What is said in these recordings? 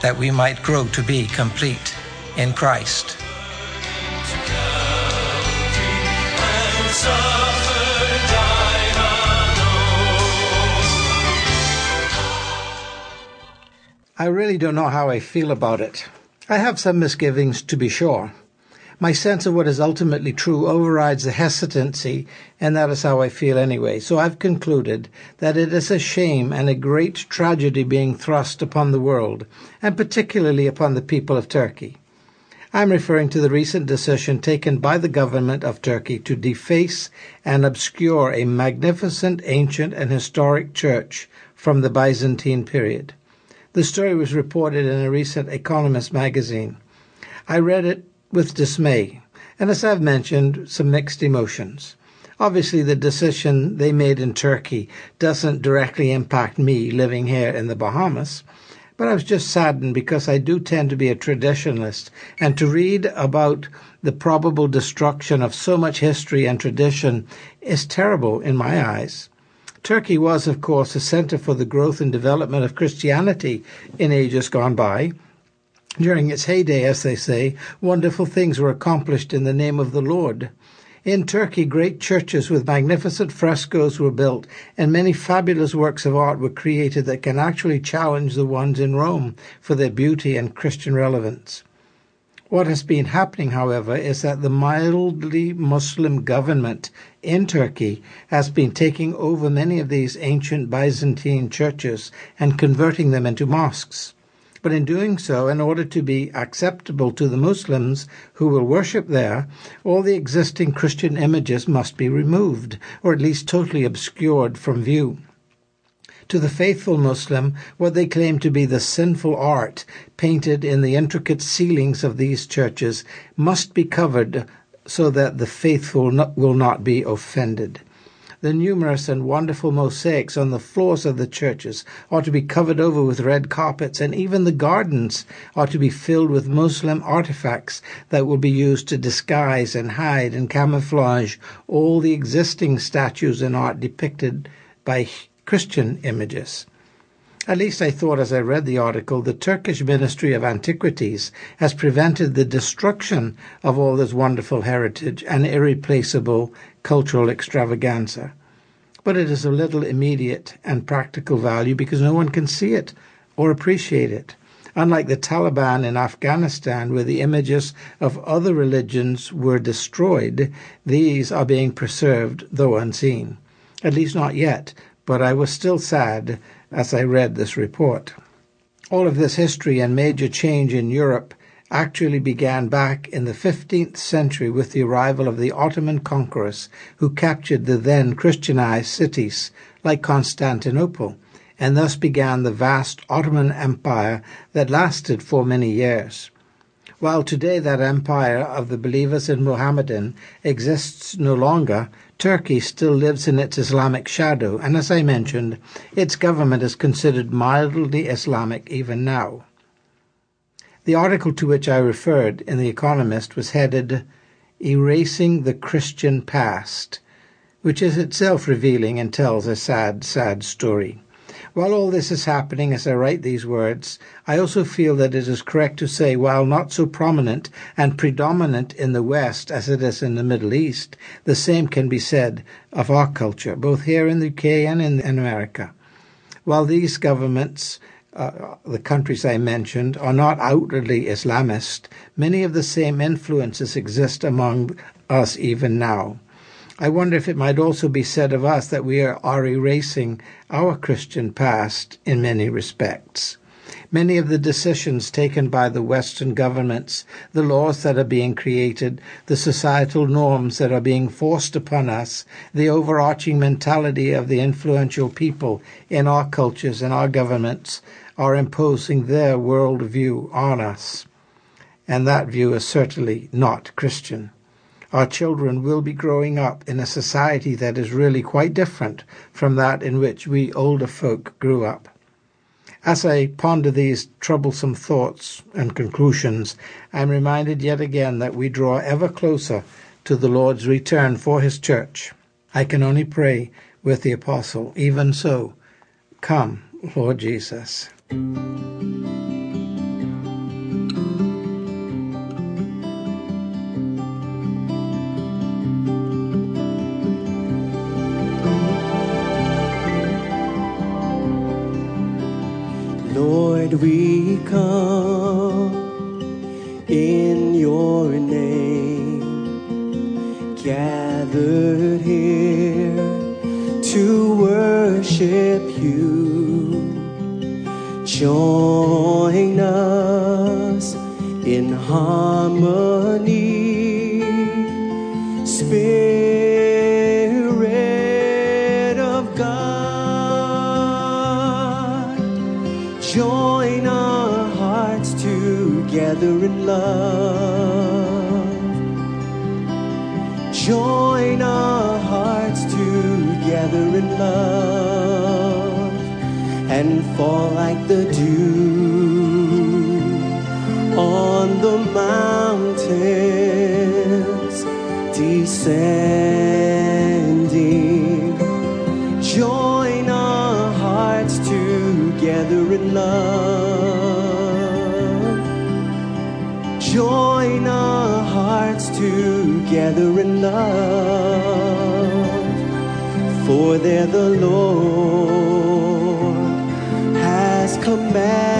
that we might grow to be complete in Christ. I really don't know how I feel about it. I have some misgivings, to be sure. My sense of what is ultimately true overrides the hesitancy, and that is how I feel anyway. So I've concluded that it is a shame and a great tragedy being thrust upon the world, and particularly upon the people of Turkey. I'm referring to the recent decision taken by the government of Turkey to deface and obscure a magnificent ancient and historic church from the Byzantine period. The story was reported in a recent Economist magazine. I read it with dismay, and as I've mentioned, some mixed emotions. Obviously, the decision they made in Turkey doesn't directly impact me living here in the Bahamas, but I was just saddened because I do tend to be a traditionalist, and to read about the probable destruction of so much history and tradition is terrible in my eyes. Turkey was, of course, a center for the growth and development of Christianity in ages gone by. During its heyday, as they say, wonderful things were accomplished in the name of the Lord. In Turkey, great churches with magnificent frescoes were built, and many fabulous works of art were created that can actually challenge the ones in Rome for their beauty and Christian relevance. What has been happening, however, is that the mildly Muslim government in Turkey has been taking over many of these ancient Byzantine churches and converting them into mosques. But in doing so, in order to be acceptable to the Muslims who will worship there, all the existing Christian images must be removed, or at least totally obscured from view to the faithful Muslim what they claim to be the sinful art painted in the intricate ceilings of these churches must be covered so that the faithful will not be offended. The numerous and wonderful mosaics on the floors of the churches are to be covered over with red carpets, and even the gardens are to be filled with Muslim artifacts that will be used to disguise and hide and camouflage all the existing statues and art depicted by Christian images. At least I thought as I read the article, the Turkish Ministry of Antiquities has prevented the destruction of all this wonderful heritage and irreplaceable cultural extravaganza. But it is of little immediate and practical value because no one can see it or appreciate it. Unlike the Taliban in Afghanistan, where the images of other religions were destroyed, these are being preserved, though unseen. At least not yet, but I was still sad as I read this report. All of this history and major change in Europe actually began back in the 15th century with the arrival of the Ottoman conquerors who captured the then Christianized cities like Constantinople and thus began the vast Ottoman Empire that lasted for many years. While today that empire of the believers in Muhammadan exists no longer, Turkey still lives in its Islamic shadow, and as I mentioned, its government is considered mildly Islamic even now. The article to which I referred in The Economist was headed Erasing the Christian Past, which is itself revealing and tells a sad, sad story. While all this is happening as I write these words, I also feel that it is correct to say, while not so prominent and predominant in the West as it is in the Middle East, the same can be said of our culture, both here in the UK and in, America. While these governments uh, the countries I mentioned are not outwardly Islamist, many of the same influences exist among us even now. I wonder if it might also be said of us that we are, erasing our Christian past in many respects. Many of the decisions taken by the Western governments, the laws that are being created, the societal norms that are being forced upon us, the overarching mentality of the influential people in our cultures and our governments are imposing their worldview on us. And that view is certainly not Christian. Our children will be growing up in a society that is really quite different from that in which we older folk grew up. As I ponder these troublesome thoughts and conclusions, I am reminded yet again that we draw ever closer to the Lord's return for his church. I can only pray with the apostle, even so, come, Lord Jesus. Fall like the dew on the mountains, descending. Join our hearts together in love. Join our hearts together in love. For there the Lord has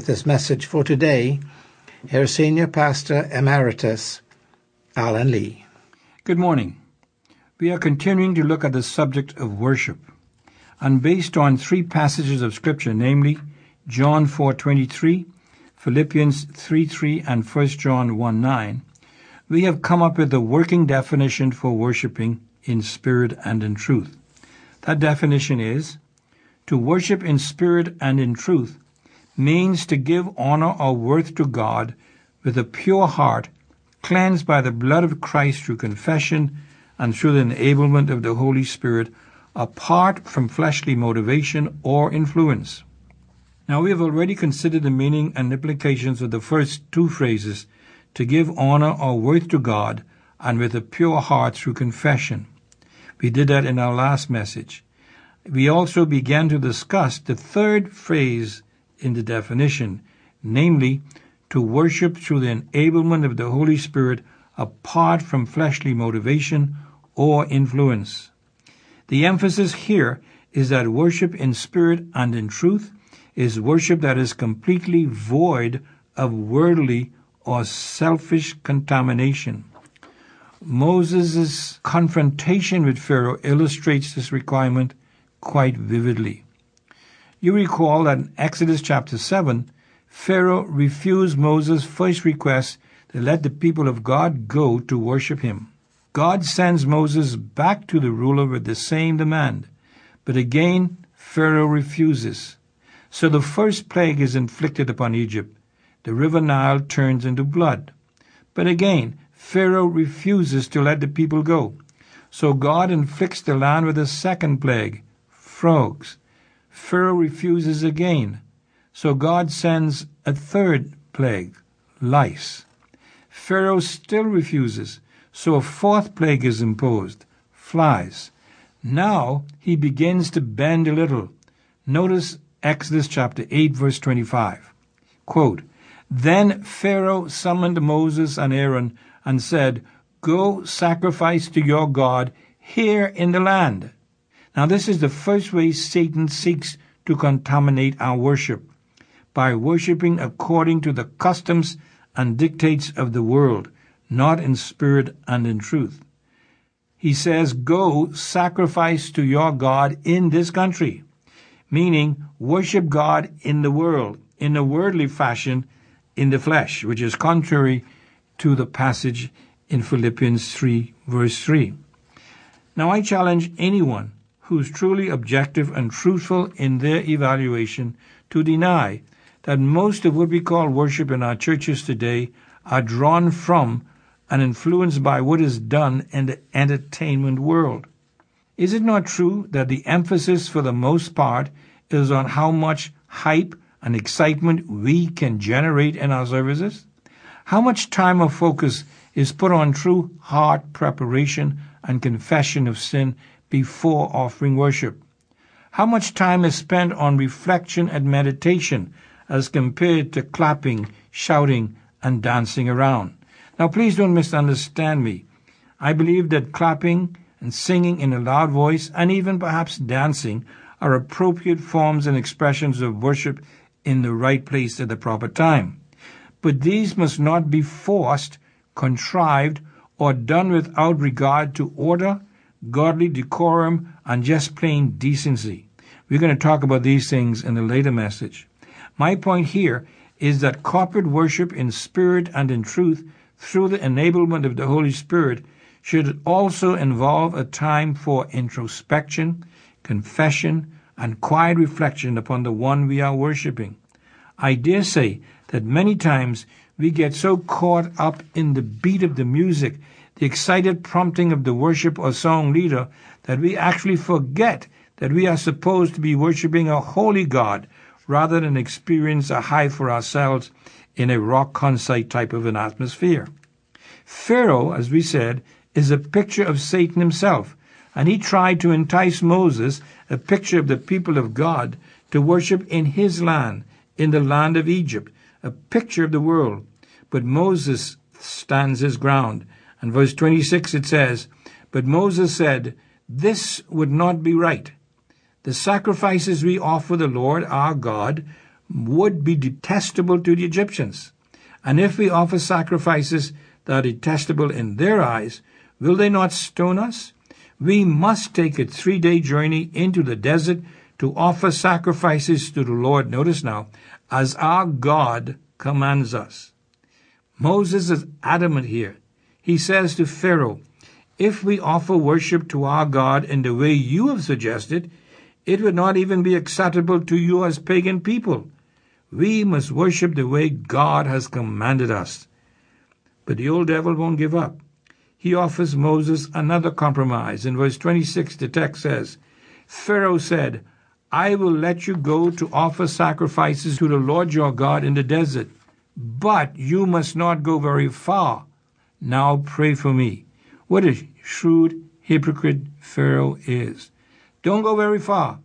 with this message for today, here's Senior Pastor Emeritus Alan Lee. Good morning. We are continuing to look at the subject of worship. And based on three passages of scripture, namely John 4:23, Philippians 3:3 and 1 John 1:9, we have come up with a working definition for worshiping in spirit and in truth. That definition is to worship in spirit and in truth means to give honor or worth to God with a pure heart, cleansed by the blood of Christ through confession and through the enablement of the Holy Spirit, apart from fleshly motivation or influence. Now, we have already considered the meaning and implications of the first two phrases to give honor or worth to God and with a pure heart through confession. We did that in our last message. We also began to discuss the third phrase in the definition, namely, to worship through the enablement of the Holy Spirit apart from fleshly motivation or influence. The emphasis here is that worship in spirit and in truth is worship that is completely void of worldly or selfish contamination. Moses' confrontation with Pharaoh illustrates this requirement quite vividly. You recall that in Exodus chapter 7, Pharaoh refused Moses' first request to let the people of God go to worship him. God sends Moses back to the ruler with the same demand, but again Pharaoh refuses. So the first plague is inflicted upon Egypt. The river Nile turns into blood. But again, Pharaoh refuses to let the people go. So God inflicts the land with a second plague, frogs. Pharaoh refuses again. So God sends a third plague, lice. Pharaoh still refuses. So a fourth plague is imposed, flies. Now he begins to bend a little. Notice Exodus chapter 8 verse 25. Quote, Then Pharaoh summoned Moses and Aaron and said, Go sacrifice to your God here in the land. Now, this is the first way Satan seeks to contaminate our worship by worshiping according to the customs and dictates of the world, not in spirit and in truth. He says, Go sacrifice to your God in this country, meaning worship God in the world, in a worldly fashion, in the flesh, which is contrary to the passage in Philippians 3, verse 3. Now, I challenge anyone who's truly objective and truthful in their evaluation to deny that most of what we call worship in our churches today are drawn from and influenced by what is done in the entertainment world. Is it not true that the emphasis for the most part is on how much hype and excitement we can generate in our services? How much time or focus is put on true heart preparation and confession of sin before offering worship? How much time is spent on reflection and meditation as compared to clapping, shouting, and dancing around? Now, please don't misunderstand me. I believe that clapping and singing in a loud voice and even perhaps dancing are appropriate forms and expressions of worship in the right place at the proper time. But these must not be forced, contrived, or done without regard to order godly decorum, and just plain decency. We're going to talk about these things in a later message. My point here is that corporate worship in spirit and in truth through the enablement of the Holy Spirit should also involve a time for introspection, confession, and quiet reflection upon the one we are worshiping. I dare say that many times we get so caught up in the beat of the music the excited prompting of the worship or song leader that we actually forget that we are supposed to be worshiping a holy God rather than experience a high for ourselves in a rock concert type of an atmosphere. Pharaoh, as we said, is a picture of Satan himself, and he tried to entice Moses, a picture of the people of God, to worship in his land, in the land of Egypt, a picture of the world. But Moses stands his ground and verse 26 it says, But Moses said, This would not be right. The sacrifices we offer the Lord our God would be detestable to the Egyptians. And if we offer sacrifices that are detestable in their eyes, will they not stone us? We must take a three day journey into the desert to offer sacrifices to the Lord, notice now, as our God commands us. Moses is adamant here. He says to Pharaoh, If we offer worship to our God in the way you have suggested, it would not even be acceptable to you as pagan people. We must worship the way God has commanded us. But the old devil won't give up. He offers Moses another compromise. In verse 26, the text says, Pharaoh said, I will let you go to offer sacrifices to the Lord your God in the desert, but you must not go very far. Now pray for me. What a shrewd hypocrite Pharaoh is. Don't go very far.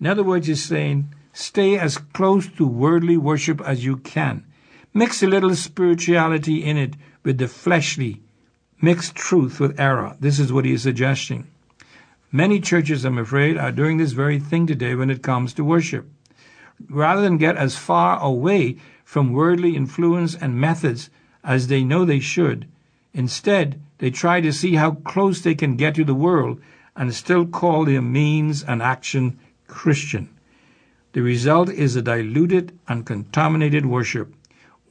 In other words, he's saying, stay as close to worldly worship as you can. Mix a little spirituality in it with the fleshly. Mix truth with error. This is what he is suggesting. Many churches, I'm afraid, are doing this very thing today when it comes to worship. Rather than get as far away from worldly influence and methods as they know they should, instead, they try to see how close they can get to the world and still call their means and action Christian. The result is a diluted and contaminated worship,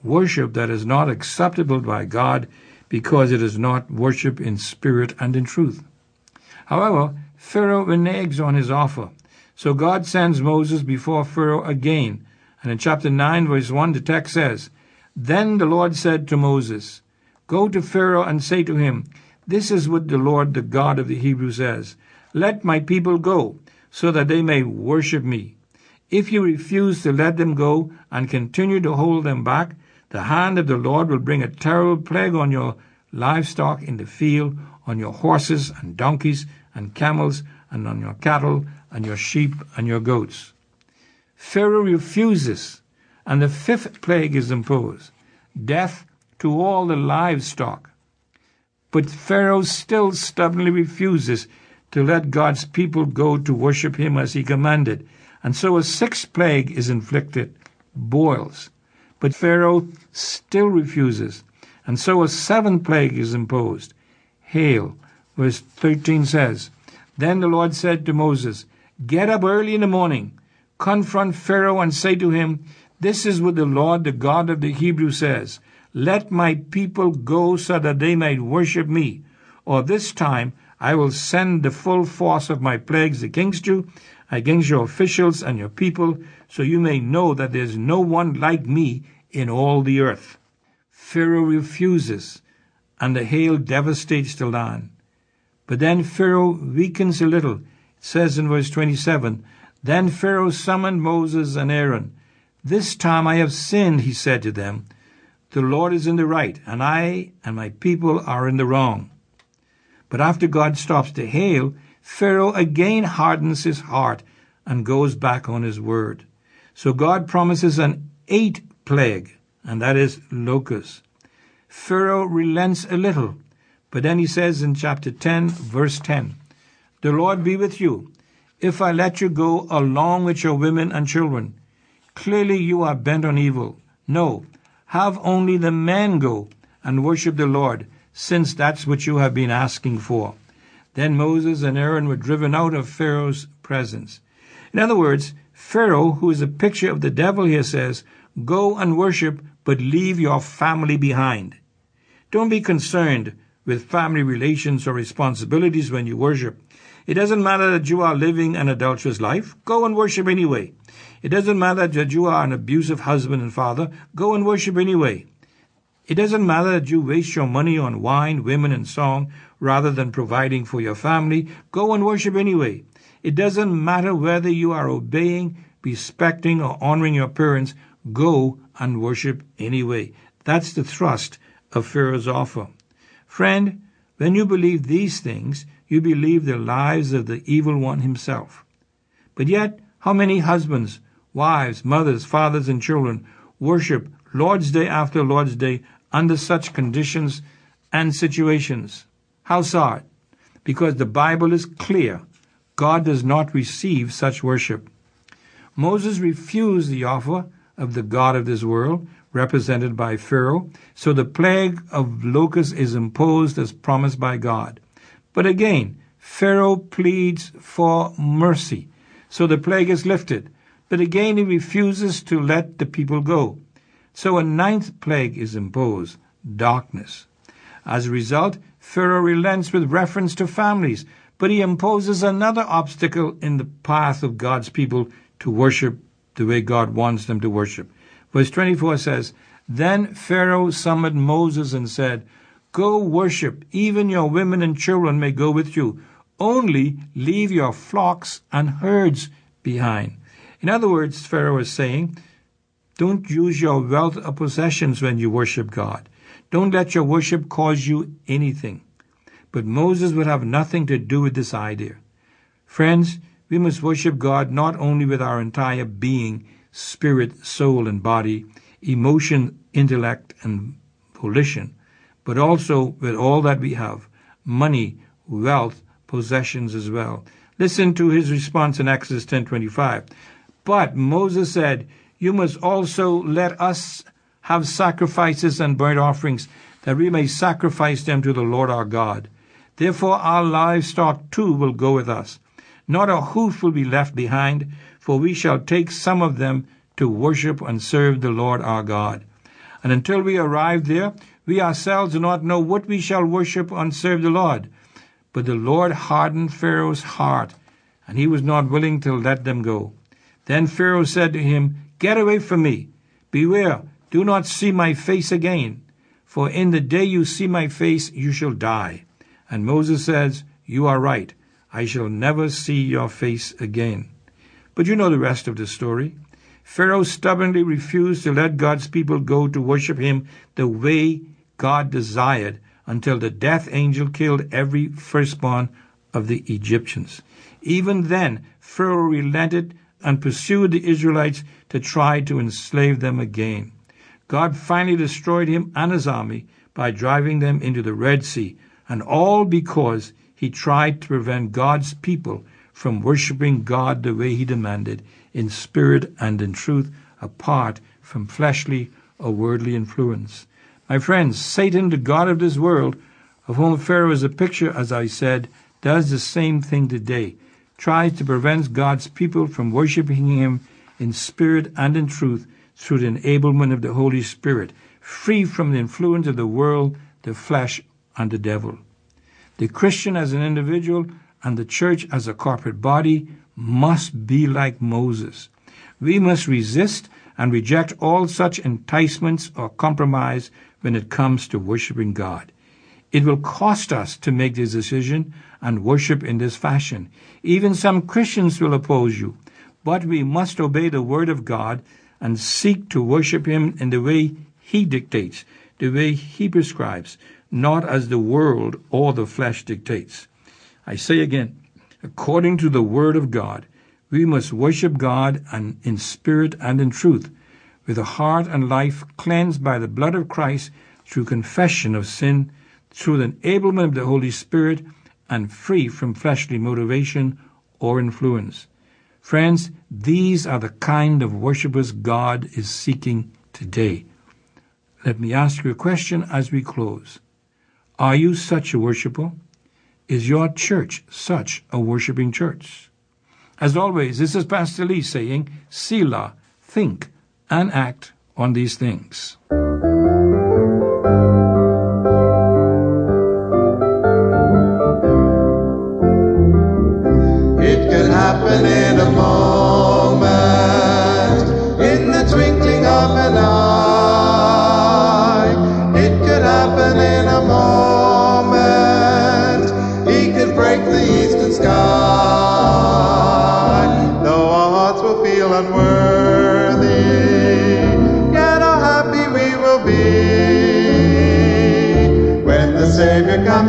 worship that is not acceptable by God because it is not worship in spirit and in truth. However, Pharaoh reneges on his offer. So God sends Moses before Pharaoh again. And in chapter 9, verse 1, the text says, Then the Lord said to Moses, Go to Pharaoh and say to him, This is what the Lord, the God of the Hebrews, says Let my people go, so that they may worship me. If you refuse to let them go and continue to hold them back, the hand of the Lord will bring a terrible plague on your livestock in the field, on your horses and donkeys and camels, and on your cattle and your sheep and your goats. Pharaoh refuses, and the fifth plague is imposed death to all the livestock. But Pharaoh still stubbornly refuses to let God's people go to worship him as he commanded, and so a sixth plague is inflicted boils. But Pharaoh still refuses, and so a seventh plague is imposed hail. Verse 13 says, Then the Lord said to Moses, Get up early in the morning, confront Pharaoh, and say to him, This is what the Lord, the God of the Hebrews, says Let my people go so that they might worship me, or this time I will send the full force of my plagues against you, against your officials and your people, so you may know that there is no one like me in all the earth. Pharaoh refuses, and the hail devastates the land. But then Pharaoh weakens a little. It says in verse 27 Then Pharaoh summoned Moses and Aaron. This time I have sinned, he said to them. The Lord is in the right, and I and my people are in the wrong. But after God stops the hail, Pharaoh again hardens his heart and goes back on his word. So God promises an eighth plague, and that is locusts. Pharaoh relents a little, but then he says in chapter 10, verse 10, The Lord be with you, if I let you go along with your women and children. Clearly you are bent on evil. No, have only the men go and worship the Lord, since that's what you have been asking for. Then Moses and Aaron were driven out of Pharaoh's presence. In other words, Pharaoh, who is a picture of the devil here, says, Go and worship, but leave your family behind. Don't be concerned with family relations or responsibilities when you worship. It doesn't matter that you are living an adulterous life. Go and worship anyway. It doesn't matter that you are an abusive husband and father. Go and worship anyway. It doesn't matter that you waste your money on wine, women, and song rather than providing for your family. Go and worship anyway. It doesn't matter whether you are obeying, respecting, or honoring your parents. Go and worship anyway. That's the thrust of Pharaoh's offer. Friend, when you believe these things, you believe the lies of the evil one himself. But yet, how many husbands, wives, mothers, fathers, and children worship Lord's Day after Lord's Day under such conditions and situations? How sad? Because the Bible is clear. God does not receive such worship. Moses refused the offer of the God of this world, represented by Pharaoh, so the plague of locusts is imposed as promised by God. But again, Pharaoh pleads for mercy, so the plague is lifted. But again, he refuses to let the people go. So a ninth plague is imposed darkness. As a result, Pharaoh relents with reference to families, but he imposes another obstacle in the path of God's people to worship the way God wants them to worship. Verse 24 says, Then Pharaoh summoned Moses and said, Go worship, even your women and children may go with you. Only leave your flocks and herds behind. In other words, Pharaoh is saying, don't use your wealth or possessions when you worship God. Don't let your worship cause you anything. But Moses would have nothing to do with this idea. Friends, we must worship God not only with our entire being, spirit, soul, and body, emotion, intellect, and volition, but also with all that we have money, wealth, possessions as well. Listen to his response in Exodus 10:25. But Moses said, "You must also let us have sacrifices and burnt offerings, that we may sacrifice them to the Lord our God. Therefore our livestock too will go with us. Not a hoof will be left behind, for we shall take some of them to worship and serve the Lord our God. And until we arrive there, we ourselves do not know what we shall worship and serve the Lord. But the Lord hardened Pharaoh's heart, and he was not willing to let them go. Then Pharaoh said to him, Get away from me. Beware, do not see my face again. For in the day you see my face, you shall die. And Moses says, You are right. I shall never see your face again. But you know the rest of the story. Pharaoh stubbornly refused to let God's people go to worship him the way God desired until the death angel killed every firstborn of the Egyptians. Even then, Pharaoh relented and pursued the Israelites to try to enslave them again. God finally destroyed him and his army by driving them into the Red Sea, and all because he tried to prevent God's people from worshiping God the way he demanded, in spirit and in truth, apart from fleshly or worldly influence. My friends, Satan, the God of this world, of whom Pharaoh is a picture, as I said, does the same thing today, tries to prevent God's people from worshiping him in spirit and in truth through the enablement of the Holy Spirit, free from the influence of the world, the flesh, and the devil. The Christian as an individual and the church as a corporate body must be like Moses. We must resist and reject all such enticements or compromise when it comes to worshiping God. It will cost us to make this decision and worship in this fashion. Even some Christians will oppose you, but we must obey the Word of God and seek to worship Him in the way He dictates, the way He prescribes, not as the world or the flesh dictates. I say again, according to the Word of God, we must worship God and in spirit and in truth, with a heart and life cleansed by the blood of Christ through confession of sin, through the enablement of the Holy Spirit, and free from fleshly motivation or influence. Friends, these are the kind of worshippers God is seeking today. Let me ask you a question as we close. Are you such a worshiper? Is your church such a worshiping church? As always, this is Pastor Lee saying, Selah, think and act on these things.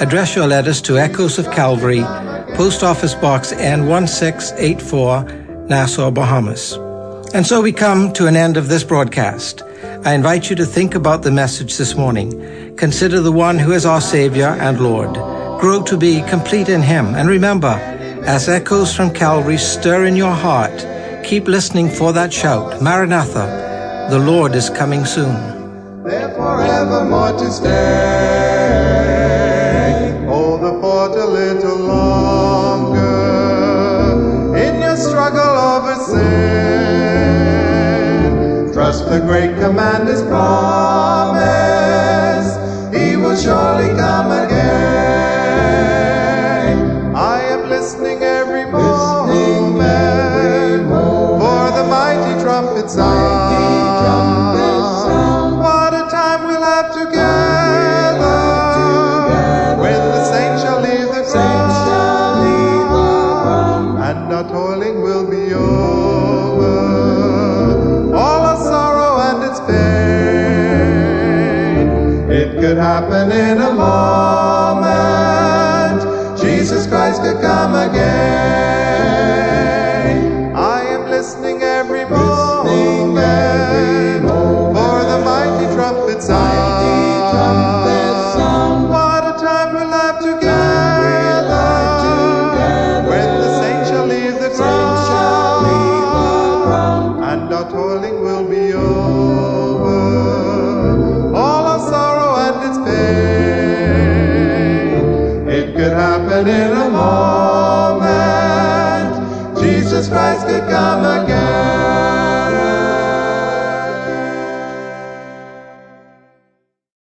address your letters to Echoes of Calvary, Post Office Box N1684, Nassau, Bahamas. And so we come to an end of this broadcast. I invite you to think about the message this morning. Consider the one who is our Savior and Lord. Grow to be complete in Him. And remember, as echoes from Calvary stir in your heart, keep listening for that shout, Maranatha, the Lord is coming soon. There forevermore to stay. Trust the great commander's promise. He will surely come again. I am listening every moment for the mighty trumpet sound. What a time we'll have together when the saints shall leave the ground and our toiling will be over. It